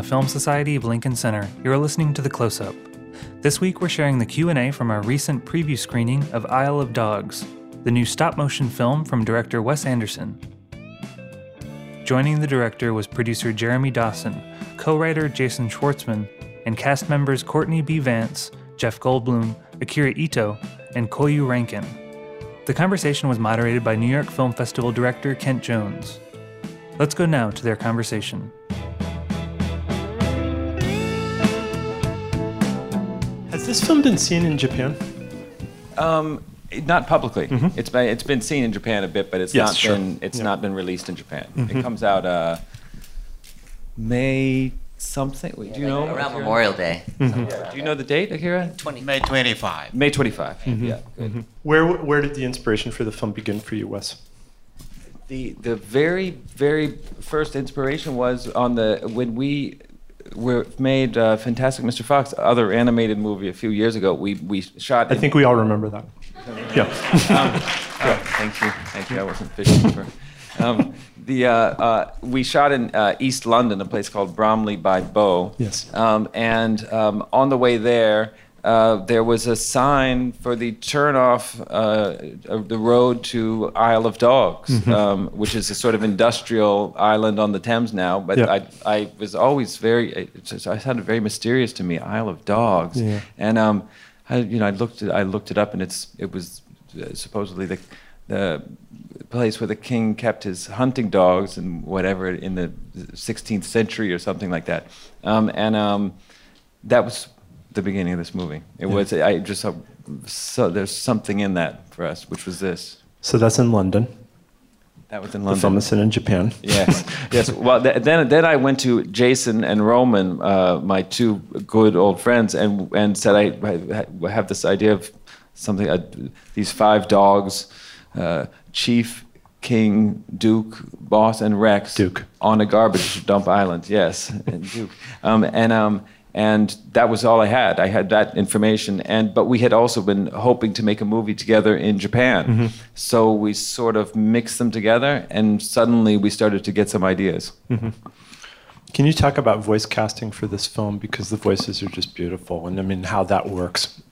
The Film Society of Lincoln Center, you're listening to The Close Up. This week we're sharing the Q&A from our recent preview screening of Isle of Dogs, the new stop-motion film from director Wes Anderson. Joining the director was producer Jeremy Dawson, co-writer Jason Schwartzman, and cast members Courtney B. Vance, Jeff Goldblum, Akira Ito, and Koyu Rankin. The conversation was moderated by New York Film Festival director Kent Jones. Let's go now to their conversation. This film been seen in Japan? Um, not publicly. Mm-hmm. It's been it's been seen in Japan a bit, but it's Yes, not sure. been it's Yeah. not been released in Japan. It mm-hmm. comes out uh, May something. Wait, do you know? around Akira? Memorial Day. Mm-hmm. Do you know the date, Akira? 20. May 25. May 25. Yeah. Good. Where where did the inspiration for the film begin for you, Wes? The the very very first inspiration was on the when we were made uh, Fantastic Mr. Fox, other animated movie a few years ago. We we shot. I think we all remember that. Yeah. Oh, thank you, thank you. I wasn't fishing for. Um, the uh, uh, we shot in uh, East London, a place called Bromley by Bow. Yes. Um, and um, on the way there, uh, there was a sign for the turnoff uh, of the road to Isle of Dogs, Mm-hmm. um, which is a sort of industrial island on the Thames now. But Yeah. I, I was always very, it just, I sounded very mysterious to me, Isle of Dogs. Yeah. And um, I, you know, I looked it, I looked it up, and it's it was uh, supposedly the the place where the king kept his hunting dogs and whatever in the 16th century or something like that. Um, and um, that was the beginning of this movie. It was I just saw, so there's something in that for us, which was this. So that's in London. That was in The London. film is in Japan. Yes, yes. Well, th- then then I went to Jason and Roman, uh, my two good old friends, and and said I, I have this idea of something. Uh, these five dogs, uh, Chief, King, Duke, Boss, and Rex. Duke. on a garbage dump island. Yes, and Duke. Um, and um, and that was all I had. I had that information, and but we had also been hoping to make a movie together in Japan. Mm-hmm. So we sort of mixed them together, and suddenly we started to get some ideas. Mm-hmm. Can you talk about voice casting for this film because the voices are just beautiful and I mean how that works?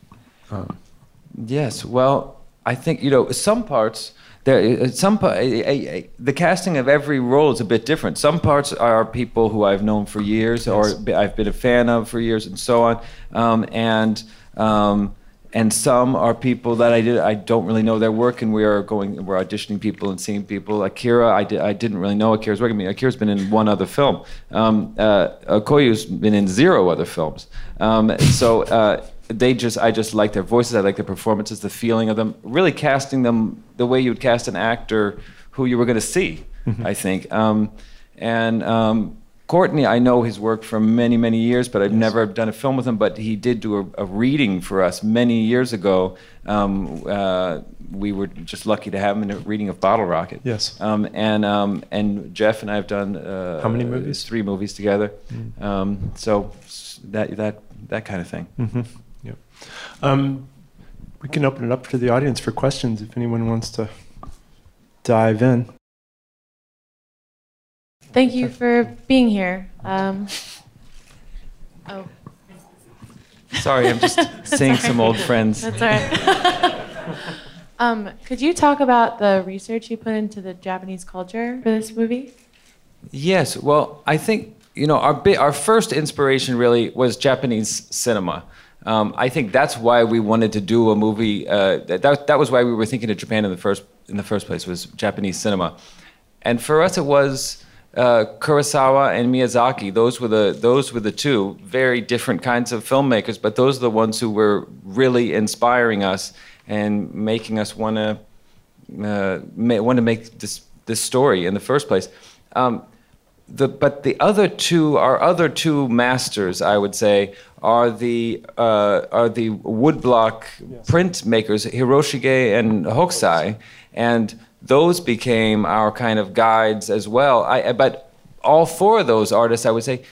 Yes. Well, I think you know some parts. There, uh, some uh, uh, the casting of every role is a bit different. Some parts are people who I've known for years, or I've been a fan of for years, and so on. Um, and um, and some are people that I did I don't really know their work, and we are going we're auditioning people and seeing people. Akira, I, did, I didn't really know Akira's work. I mean, Akira's been in one other film. Um, uh, Koyu's been in zero other films. Um, so. Uh, they just I just like their voices, I like their performances, the feeling of them. Really casting them the way you would cast an actor who you were going to see, I think. Um, and um, Courtney, I know his work for many many years, but I've never done a film with him. But he did do a, a reading for us many years ago. Um, uh, we were just lucky to have him in a reading of Bottle Rocket. Yes. Um, and um, and Jeff and I have done uh, How many movies? Three movies together. Um, so that that that kind of thing. Yeah. Um, we can open it up to the audience for questions if anyone wants to dive in. Thank you for being here. Um, oh, Sorry, I'm just seeing some old friends. that's all right. um, could you talk about the research you put into the Japanese culture for this movie? Yes, well, I think you know our bi- our first inspiration really was Japanese cinema. Um, I think that's why we wanted to do a movie. Uh, that that was why we were thinking of Japan in the first in the first place was Japanese cinema, and for us it was uh, Kurosawa and Miyazaki. Those were the those were the two very different kinds of filmmakers, but those are the ones who were really inspiring us and making us want to uh, want to make this this story in the first place. Um, the, but the other two, our other two masters, I would say, are the uh, are the woodblock print makers, Hiroshige and Hokusai, and those became our kind of guides as well. I, but all four of those artists, I would say,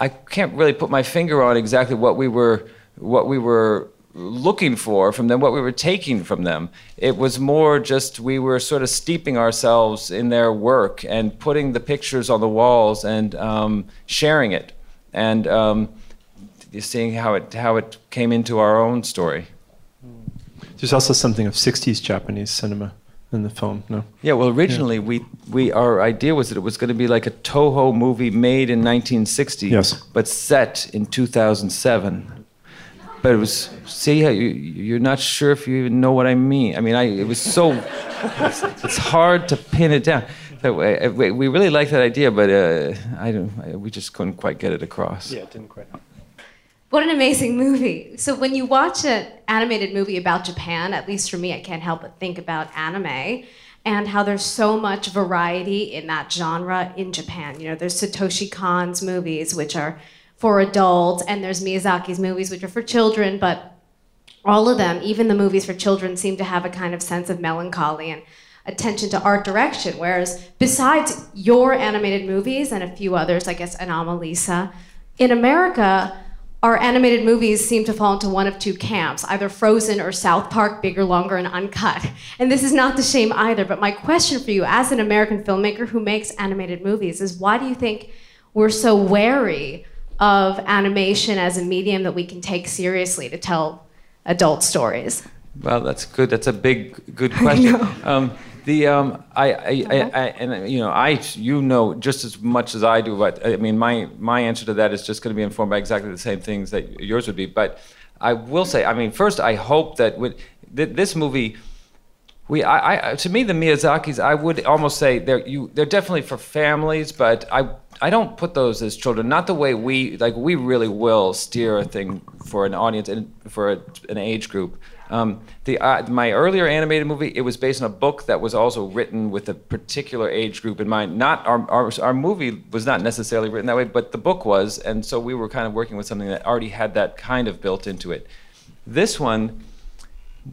I can't really put my finger on exactly what we were what we were looking for from them, what we were taking from them. It was more just we were sort of steeping ourselves in their work and putting the pictures on the walls and um, sharing it. and um, seeing how it how it came into our own story. There's also something of 60s Japanese cinema in the film, no? Yeah, well, originally we we our idea was that it was going to be like a Toho movie made in 1960, Yes. but set in 2007. But it was see you you're not sure if you even know what I mean. I mean, I it was so it's, it's hard to pin it down. That way, we we really liked that idea, but uh, I don't. We just couldn't quite get it across. Yeah, it didn't quite. What an amazing movie. So, when you watch an animated movie about Japan, at least for me, I can't help but think about anime and how there's so much variety in that genre in Japan. You know, there's Satoshi Kon's movies, which are for adults, and there's Miyazaki's movies, which are for children, but all of them, even the movies for children, seem to have a kind of sense of melancholy and attention to art direction. Whereas, besides your animated movies and a few others, I guess Anomalisa, in America, our animated movies seem to fall into one of two camps either Frozen or South Park, bigger, longer, and uncut. And this is not to shame either, but my question for you, as an American filmmaker who makes animated movies, is why do you think we're so wary of animation as a medium that we can take seriously to tell adult stories? Well, that's good. That's a big, good question. Um, the um, I, I, I, I, and you know, I, you know, just as much as I do. But I mean, my my answer to that is just going to be informed by exactly the same things that yours would be. But I will say, I mean, first, I hope that with th- this movie. We, I, I, to me, the Miyazaki's, I would almost say they're you, they're definitely for families, but I, I don't put those as children. Not the way we, like, we really will steer a thing for an audience and for a, an age group. Um, the, uh, my earlier animated movie, it was based on a book that was also written with a particular age group in mind. Not our, our, our movie was not necessarily written that way, but the book was, and so we were kind of working with something that already had that kind of built into it. This one,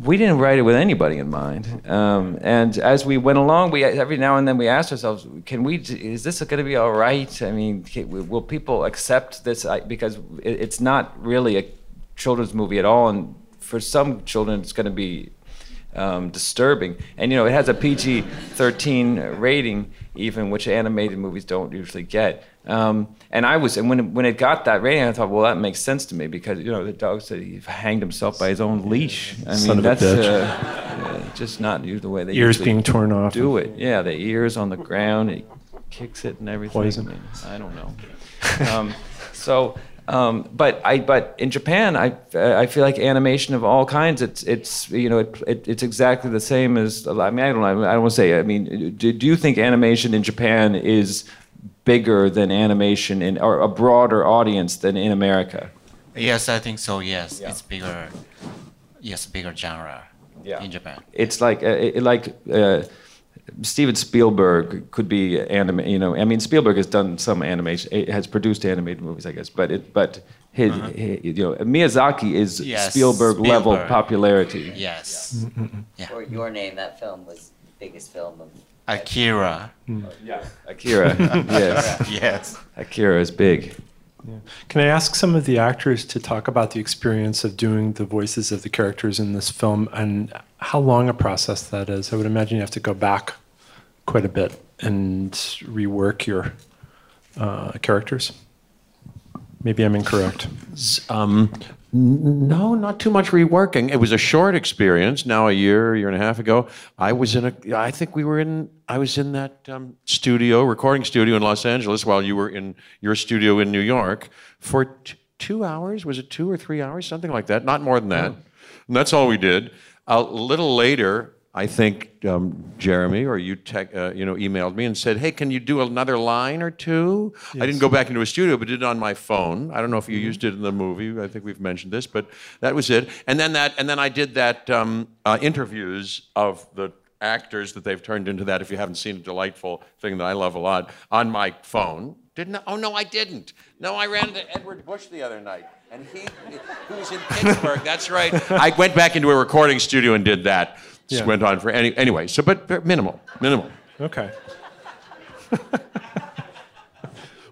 we didn't write it with anybody in mind. Um, and as we went along, we every now and then we asked ourselves, "Can we? Is this going to be all right? I mean, can, will people accept this? Because it, it's not really a children's movie at all, and for some children, it's going to be um, disturbing. And you know, it has a PG-13 rating, even which animated movies don't usually get. Um, and I was, and when it, when it got that rating, I thought, well, that makes sense to me because you know the dog said he hanged himself by his own leash. I Son mean, of a that's bitch. uh, uh, just not the way they Ears being torn off. do it. Yeah, the ears on the ground, he kicks it and everything. Poison. I, mean, I don't know. Um, so, um, but I, but in Japan, I, I feel like animation of all kinds. It's, it's, you know, it, it, it's exactly the same as. I mean, I don't know. I don't want to say. I mean, do, do you think animation in Japan is bigger than animation in, or a broader audience than in America? Yes, I think so. Yes, Yeah. it's bigger. Yes, bigger genre Yeah. in Japan. it's like uh, it, like uh, Steven Spielberg could be anime. You know, I mean, Spielberg has done some animation, has produced animated movies, I guess. But it, but his, hi- you know, Miyazaki is Yes, Spielberg, level Spielberg. popularity. Yes, For your name, that film was the biggest film of. Akira. Akira, yes, yes. Akira is big. Can I ask some of the actors to talk about the experience of doing the voices of the characters in this film and how long a process that is? I would imagine you have to go back quite a bit and rework your uh, characters. Maybe I'm incorrect. Um, no, not too much reworking. It was a short experience. Now a year, year and a half ago, I was in a. I think we were in. I was in that um, studio, recording studio in Los Angeles, while you were in your studio in New York for t- two hours. Was it two or three hours, something like that? Not more than that. And that's all we did. A little later, I think um, Jeremy or you, tech, uh, you know, emailed me and said, "Hey, can you do another line or two? I didn't go back into a studio, but did it on my phone. I don't know if you used it in the movie. I think we've mentioned this, but that was it. And then that, and then I did that um, uh, interviews of the actors that they've turned into that. If you haven't seen a delightful thing that I love a lot on my phone. Didn't I? Oh no, I didn't. No, I ran into Edward Bush the other night, and he, who was in Pittsburgh. That's right. I went back into a recording studio and did that. Just Yeah. went on for any anyway. So, but, but minimal, minimal. Okay.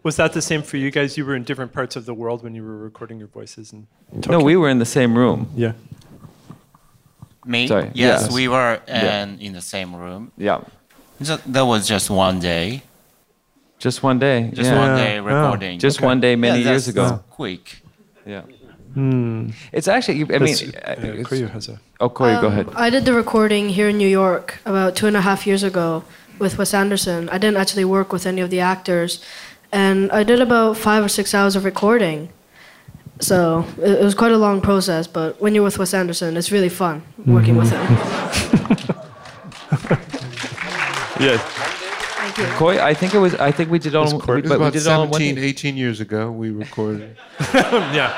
Was that the same for you guys? You were in different parts of the world when you were recording your voices in No, we were in the same room. Yeah. Me? Sorry, Yes, yes. we were Yeah. and in the same room. Yeah. Ju- That was just one day. Just one day. Just yeah. one day recording. Just one day many Yeah, years that's ago. Quick. Yeah. Hmm. It's actually. I mean, That's- uh, yeah, it's- has a. Oh, Corey, go Um, ahead. I did the recording here in New York about two and a half years ago with Wes Anderson. I didn't actually work with any of the actors, and I did about five or six hours of recording. So it, it was quite a long process, but when you're with Wes Anderson, it's really fun working with him. Yes. Thank you. Coy, I think it was. I think we did all. It We, was but we about did it all in one 17, 18 years ago. We recorded. yeah.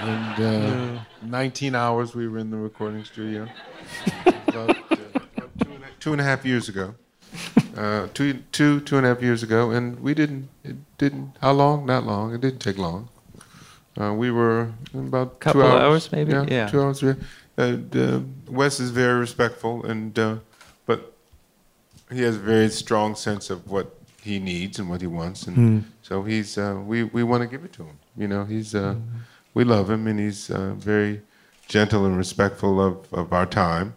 And uh, 19 hours we were in the recording studio. about, uh, about two, and a, two and a half years ago. Uh, two, two, two and a half years ago, and we didn't. It didn't. How long? Not long. It didn't take long. Uh, we were in about Couple two hours. hours, maybe? Yeah, Yeah. two hours. Yeah. And uh, Wes is very respectful, and uh, but he has a very strong sense of what he needs and what he wants, and Hmm. so he's uh, we we want to give it to him. You know, he's uh, we love him, and he's uh, very gentle and respectful of, of our time.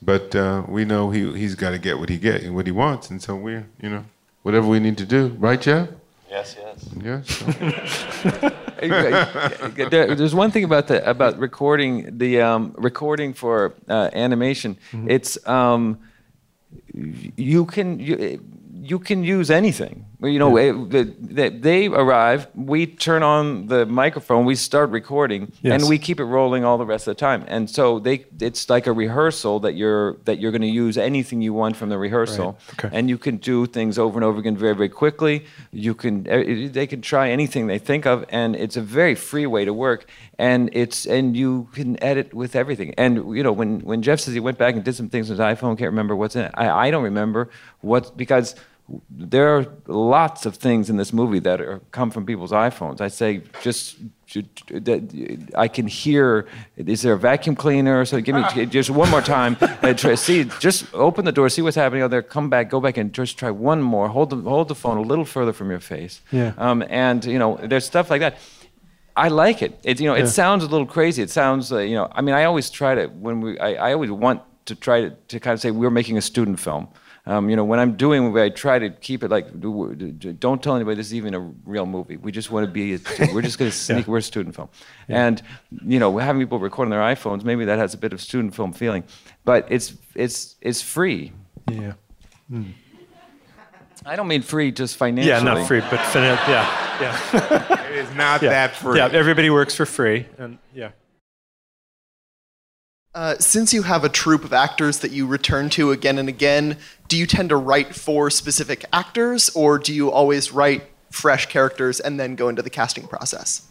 But uh, we know he he's got to get what he get and what he wants, and so we're you know whatever we need to do, right, Jeff? Yes, yes. Yes. There- There's one thing about the about recording the um, recording for uh, animation. Mm-hmm. It's um, you can you, you can use anything. You know, it- the- the- they arrive. We turn on the microphone. We start recording, Yes. and we keep it rolling all the rest of the time. And so they, it's like a rehearsal that you're that you're going to use anything you want from the rehearsal, Right. Okay. and you can do things over and over again very very quickly. You can they can try anything they think of, and it's a very free way to work. And it's and you can edit with everything. And you know when when Jeff says he went back and did some things on his iPhone, can't remember what's in it. I, I don't remember what because there are lots of things in this movie that are, come from people's iPhones. I say just I can hear. Is there a vacuum cleaner? So give me just one more time. and try, see, just open the door, see what's happening out there. Come back, go back, and just try one more. Hold the hold the phone a little further from your face. Yeah. Um, and you know, there's stuff like that. I like it. It you know, Yeah. it sounds a little crazy. It sounds uh, you know. I mean, I always try to when we. I, I always want to try to, to kind of say we're making a student film. Um, you know, when I'm doing, I try to keep it like, do- do- don't tell anybody this is even a real movie. We just want to be, a, we're just going to sneak, we're a student film. And, you know, having people record on their iPhones, maybe that has a bit of student film feeling. But it's, it's, it's free. Yeah. I don't mean free just financially. Yeah, not free, but finan- yeah, yeah. it is not yeah. that free. Yeah, everybody works for free, and yeah. Uh, since you have a troupe of actors that you return to again and again, do you tend to write for specific actors, or do you always write fresh characters and then go into the casting process?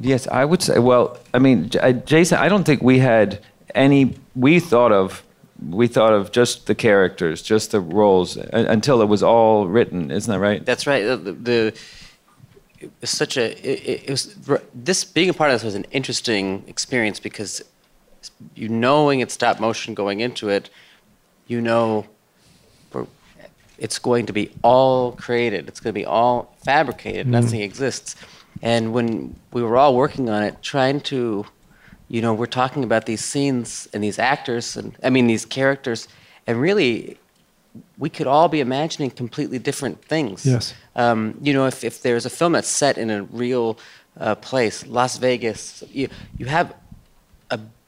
Yes, I would say. Well, I mean, J- Jason, I don't think we had any. We thought of, we thought of just the characters, just the roles, uh, until it was all written. Isn't that right? That's right. The, the it was such a it, it was this being a part of this was an interesting experience because you knowing it's stop motion going into it, you know it's going to be all created. It's going to be all fabricated. Mhm. Nothing exists. And when we were all working on it, trying to, you know, we're talking about these scenes and these actors and I mean these characters, and really, we could all be imagining completely different things. Yes. Um, you know, if, if there's a film that's set in a real uh, place, Las Vegas, you, you have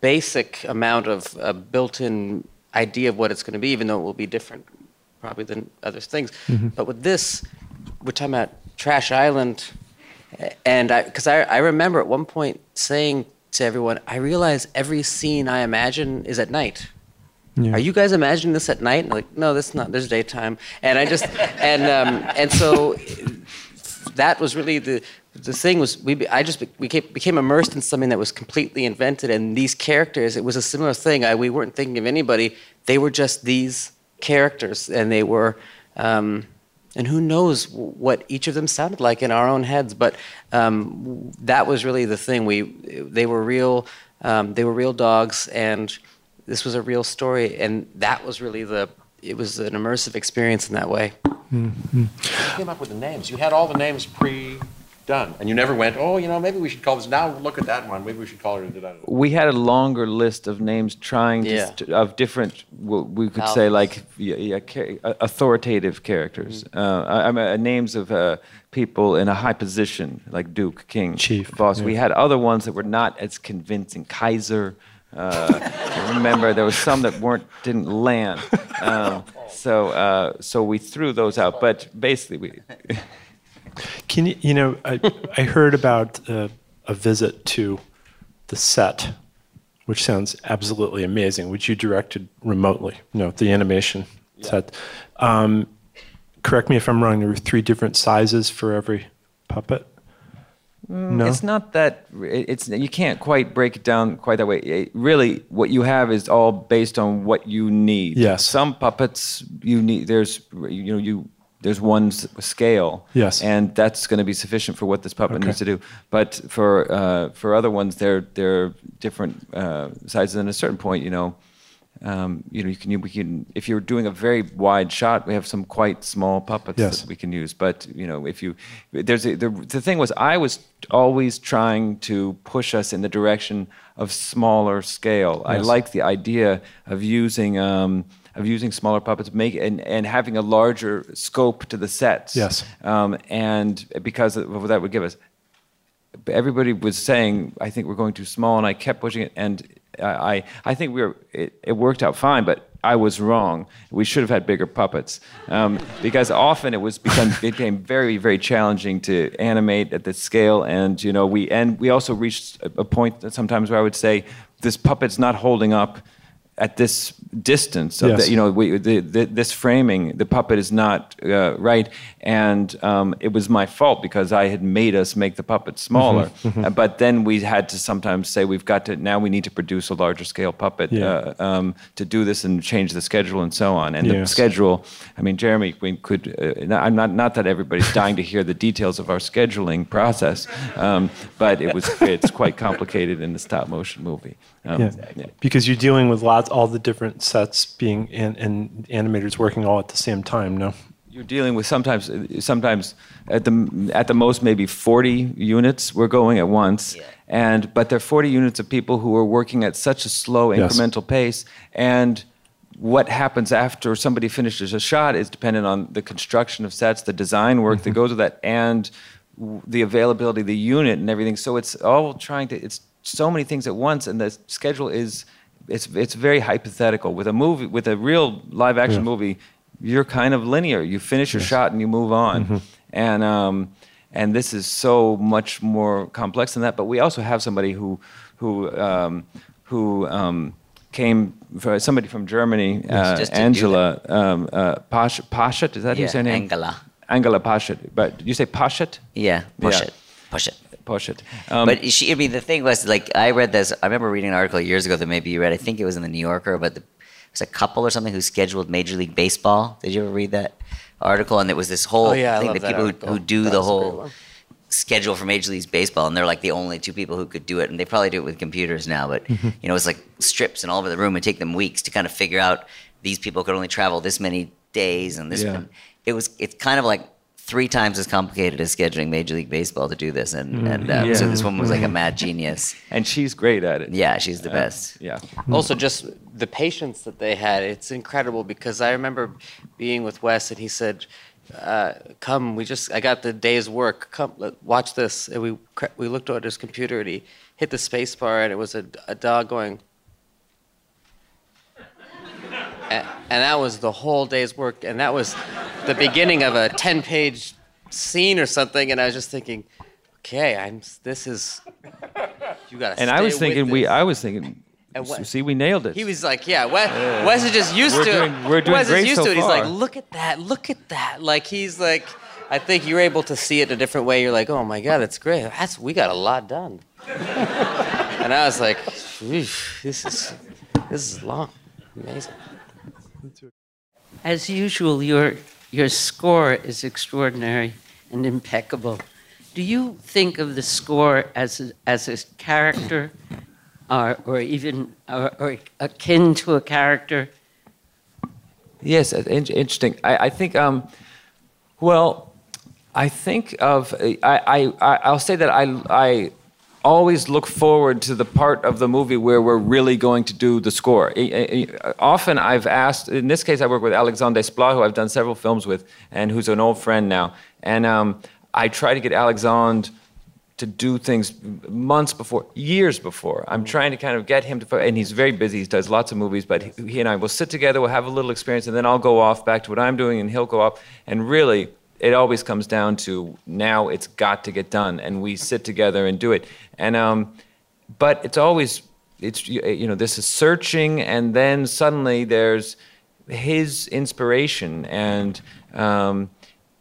basic amount of uh, built-in idea of what it's going to be, even though it will be different, probably than other things. Mhm. But with this, we're talking about Trash Island, and I because I, I, remember at one point saying to everyone, I realize every scene I imagine is at night. Yeah. Are you guys imagining this at night? And like, no, that's not. There's daytime, and I just and um, and so that was really the the thing was we I just became, became immersed in something that was completely invented, and these characters. It was a similar thing. I, we weren't thinking of anybody. They were just these characters, and they were. Um, and who knows what each of them sounded like in our own heads? But um, that was really the thing. We they were real. Um, they were real dogs, and this was a real story. And that was really the. It was an immersive experience in that way. You came up with the names. You had all the names pre done. And you never went, oh, you know, maybe we should call this, now look at that one, maybe we should call it. that." we had a longer list of names trying to, Yeah. st- of different what we could say like yeah, yeah, cha- uh, authoritative characters Mm-hmm. uh, I, I mean, uh, names of uh, people in a high position like duke king chief boss we had other ones that were not as convincing kaiser uh, I remember there was some that weren't didn't land um, so uh, so we threw those out but basically we Can you, you know, I, I heard about uh, a visit to the set, which sounds absolutely amazing, which you directed remotely, you know, the animation set. Um, correct me if I'm wrong, there were three different sizes for every puppet? Mm, No? It's not that. It's you can't quite break it down quite that way. It- really, what you have is all based on what you need. Yes. Some puppets you need. There's you know you there's one s- scale. Yes. And that's going to be sufficient for what this puppet Okay. needs to do. But for uh, for other ones, they're they're different uh, sizes. And at a certain point, you know. Um, you know, you can, we can, if you're doing a very wide shot, we have some quite small puppets Yes. that we can use. But you know, if you, there's a, the the thing was, I was always trying to push us in the direction of smaller scale. I like the idea of using um, of using smaller puppets, make and and having a larger scope to the sets. Yes. Um, and because of what that would give us, everybody was saying, I think we're going too small, and I kept pushing it, and I, I, I think we were, it, it worked out fine, but I was wrong. We should have had bigger puppets, um, because often it was become, it became very, very challenging to animate at this scale, and you know, we, and we also reached a, a point that sometimes where I would say, this puppet's not holding up at this distance of Yes. the, you know we, the, the, this framing the puppet is not uh, right and um, it was my fault because i had made us make the puppet smaller Mhm, mhm. Uh, but then we had to sometimes say we've got to now we need to produce a larger scale puppet Yeah. uh, um, to do this and change the schedule and so on and the schedule i mean jeremy we could uh, i'm not not that everybody's dying to hear the details of our scheduling process um, but it was it's quite complicated in the stop motion movie um, yeah. Because you're dealing with lots, all the different sets being, and, and animators working all at the same time, no? you're dealing with sometimes sometimes at the at the most maybe 40 units we're going at once yeah. and but they're 40 units of people who are working at such a slow Yes. incremental pace and what happens after somebody finishes a shot is dependent on the construction of sets the design work that mm-hmm. goes with that and w- the availability of the unit and everything so it's all trying to it's so many things at once and the schedule is it's it's very hypothetical with a movie with a real live action Yeah. movie you're kind of linear. You finish your shot and you move on. Mhm. And um, and this is so much more complex than that. But we also have somebody who who um, who um, came for somebody from Germany, uh, Just to do Angela um, uh, Pash, Pashat. Is that Yeah, his her name? Angela. Angela Pashat. But you say Pashat? Yeah, push it, push it. Push it. Um, but she, I mean, the thing was, like, I read this. I remember reading an article years ago that maybe you read. I think it was in the New Yorker, but the, it was a couple or something who scheduled Major League Baseball. Did you ever read that article? And it was this whole Oh, yeah, I thing. love The that people who, article. who do That the was a great whole schedule for Major League Baseball, and they're like the only two people who could do it. And they probably do it with computers now, but you know, it's like strips and all over the room. It take them weeks to kind of figure out these people could only travel this many days and this. Yeah. It was. It's kind of like three times as complicated as scheduling Major League Baseball to do this, and Mhm. and um, so this woman was like a mad genius. and she's great at it. Yeah, she's the Uh, best. Yeah. Also, just the patience that they had, it's incredible because I remember being with Wes and he said, uh, Come, we just, I got the day's work. Come, let, watch this. And we, we looked at his computer and he hit the space bar and it was a, a dog going. And, and that was the whole day's work. And that was the beginning of a 10 page scene or something. And I was just thinking, okay, I'm, this is, you got to And I was thinking we. I was thinking. And what- See, we nailed it. He was like, yeah, Wes, Yeah. Wes is just used We're to doing- it. we're doing Wes great is used so to it. He's like, look at that, look at that. Like he's like, I think you're able to see it a different way. You're like, oh my god, that's great. That's we got a lot done. and I was like, this is this is long, amazing. As usual, your, your score is extraordinary and impeccable. Do you think of the score as a, as a character or, or even or, or akin to a character? Yes, uh, interesting. I, I think, um, well, I think of I, I I- I'll say that I I always look forward to the part of the movie where we're really going to do the score. Often I've asked. In this case, I work with Alexandre Desplat, who I've done several films with, and who's an old friend now. And um, I try to get Alexandre to do things months before, years before. I'm trying to kind of get him to, and he's very busy. He does lots of movies, but he, he and I will sit together. We'll have a little experience, and then I'll go off back to what I'm doing, and he'll go off. And really, it always comes down to now it's got to get done, and we sit together and do it. And um, but it's always it's you know this is searching, and then suddenly there's his inspiration and. Um,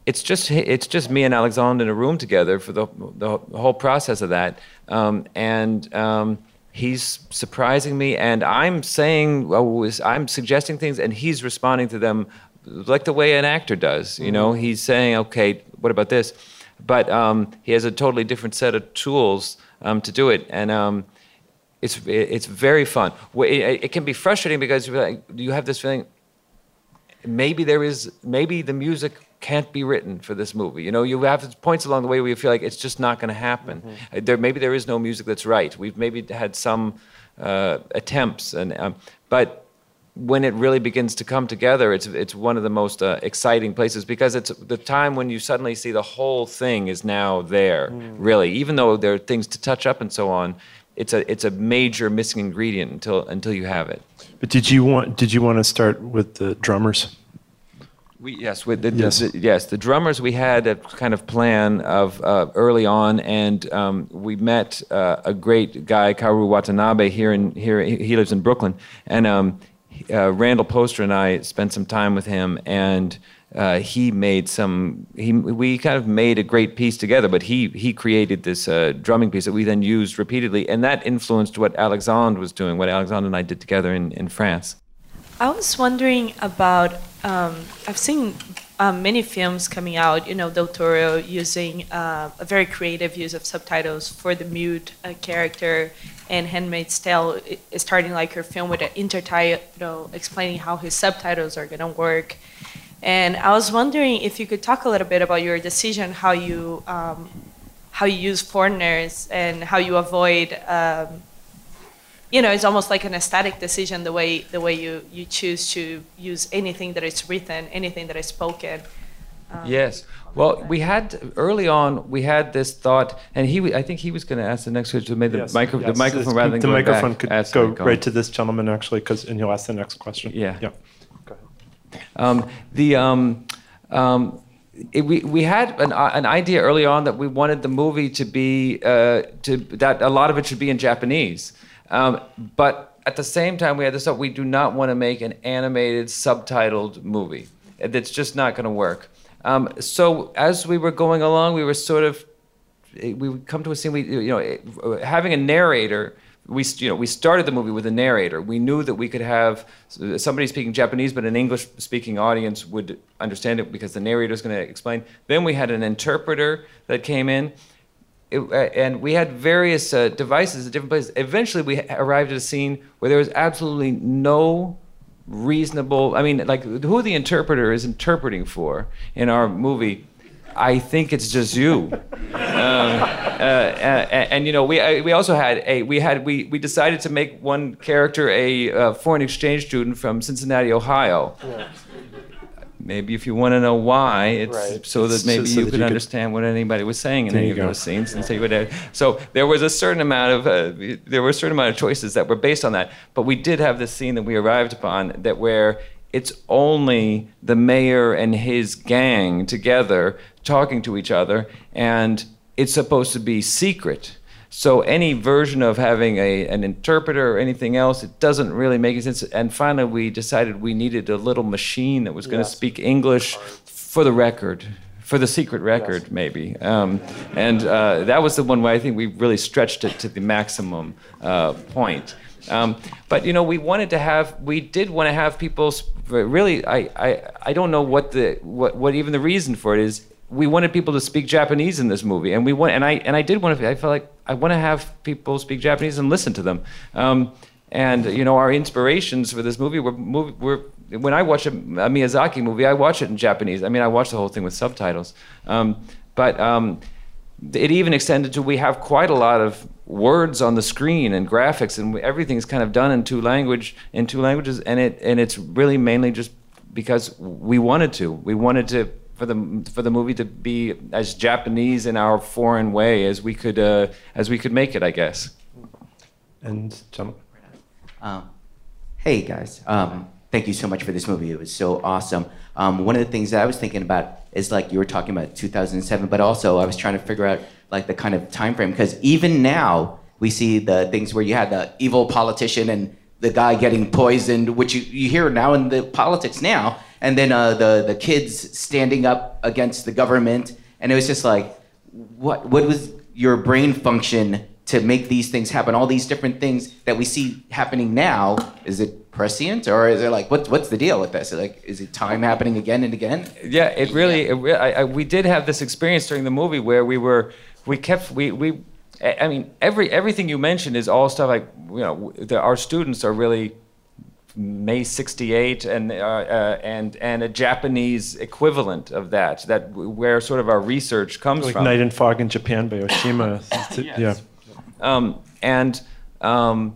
it's just it's just me and Alexander in a room together for the the whole process of that, um, and um, he's surprising me, and I'm saying oh, I'm suggesting things, and he's responding to them like the way an actor does. You know, he's saying, okay, what about this? But um, he has a totally different set of tools um, to do it, and. Um, it's it's very fun. It, it can be frustrating because you're like, you have this feeling maybe there is maybe the music can't be written for this movie you know you have points along the way where you feel like it's just not going to happen Uh, there maybe there is no music that's right we've maybe had some uh, attempts and um, but when it really begins to come together it's it's one of the most uh, exciting places because it's the time when you suddenly see the whole thing is now there really even though there are things to touch up and so on it's a it's a major missing ingredient until until you have it But did you want did you want to start with the drummers? We, yes, with the, the- Yes. the- yes, the drummers we had a kind of plan of uh, early on, and um, we met uh, a great guy, Kaoru Watanabe, here in here. He he lives in Brooklyn, and um, he- uh, Randall Poster and I spent some time with him, and uh, he made some. He we kind of made a great piece together, but he he created this uh, drumming piece that we then used repeatedly, and that influenced what Alexandre was doing, what Alexandre and I did together in in France. I was wondering about. Um, I've seen um, many films coming out. You know, Del Toro using uh, a very creative use of subtitles for the mute uh, character, and Handmaid's Tale is starting like her film with an intertitle explaining how his subtitles are gonna work. And I was wondering if you could talk a little bit about your decision, how you um, how you use foreigners and how you avoid. Um, you know, it's almost like an aesthetic decision the way the way you you choose to use anything that is written, anything that is spoken. Um, Yes. Well, we had early on. We had this thought, and he. I think he was going to ask the next question. To make the, Yes, micro, yes. the microphone rather than the going microphone back. could That's go right, go right to this gentleman actually, because and he'll ask the next question. Yeah. Yeah. Um, the um, um, it, we we had an, uh, an idea early on that we wanted the movie to be uh, to that a lot of it should be in Japanese, um, but at the same time we had this thought we do not want to make an animated subtitled movie. That's just not going to work. Um, so as we were going along, we were sort of we would come to a scene. We you know having a narrator. We you know we started the movie with a narrator. We knew that we could have somebody speaking Japanese, but an English-speaking audience would understand it because the narrator is going to explain. Then we had an interpreter that came in. It, uh, and we had various uh, devices at different places. Eventually, we arrived at a scene where there was absolutely no reasonable. I mean, like who the interpreter is interpreting for in our movie. I think it's just you. um, uh, and, and, you know, we I, we also had a we had we we decided to make one character a uh, foreign exchange student from Cincinnati, Ohio. Maybe if you want to know why, it's Right. so that maybe just so you that could you could- understand what anybody was saying in There any of go. those scenes, and so you would. Have, so there was a certain amount of uh, there were a certain amount of choices that were based on that. But we did have this scene that we arrived upon that where it's only the mayor and his gang together talking to each other, and it's supposed to be secret. So any version of having a, an interpreter or anything else, it doesn't really make any sense. And finally, we decided we needed a little machine that was going to Yes. speak English for the record, for the secret record, maybe. Um, and uh, that was the one where I think we really stretched it to the maximum uh, point. Um, but you know, we wanted to have, we did want to have people. Really, I, I, I don't know what the what, what even the reason for it is. We wanted people to speak Japanese in this movie, and we want, and I and I did want to. I felt like I want to have people speak Japanese and listen to them. Um, and you know our inspirations for this movie were were when I watch a, a Miyazaki movie, I watch it in Japanese. I mean, I watch the whole thing with subtitles, um, but. Um, it even extended to we have quite a lot of words on the screen and graphics and everything's kind of done in two language in two languages and it and it's really mainly just because we wanted to we wanted to for the for the movie to be as Japanese in our foreign way as we could uh, as we could make it I guess. And jump um, hey guys. Um, thank you so much for this movie. It was so awesome. Um, one of the things that I was thinking about is like you were talking about 2007, but also I was trying to figure out like the kind of time frame because even now we see the things where you had the evil politician and the guy getting poisoned, which you, you hear now in the politics now, and then uh, the the kids standing up against the government, and it was just like, what what was your brain function to make these things happen? All these different things that we see happening now, is it prescient or is it like what's what's the deal with this? Like, is it time happening again and again? Yeah, it really. It I, I, we did have this experience during the movie where we were, we kept, we we. I mean, every everything you mentioned is all stuff like you know, the, our students are really May '68 and uh, uh, and and a Japanese equivalent of that. That where sort of our research comes like from. Night and Fog in Japan by Oshima. Yeah. Um, and um,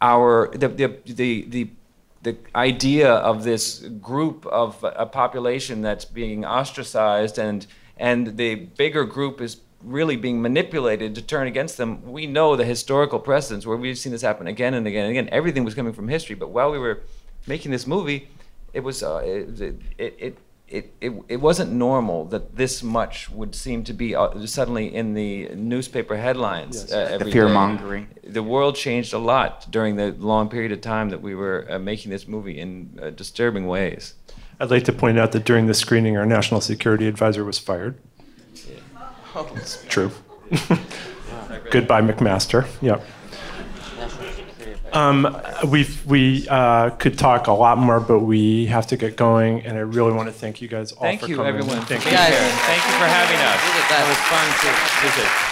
our the, the the the the idea of this group of a population that's being ostracized and and the bigger group is really being manipulated to turn against them. We know the historical precedents where we've seen this happen again and again and again. Everything was coming from history, but while we were making this movie, it was uh, it, it, it it, it, it wasn't normal that this much would seem to be uh, suddenly in the newspaper headlines Yes. uh, The every day. fear-mongering. The world changed a lot during the long period of time that we were uh, making this movie in uh, disturbing ways. I'd like to point out that during the screening, our national security advisor was fired. It's true. Goodbye, McMaster. Yep. Um, we we uh, could talk a lot more, but we have to get going, and I really want to thank you guys all Thank for you, coming. everyone. Thank for you. being here. Thank you for having us. It was fun to visit.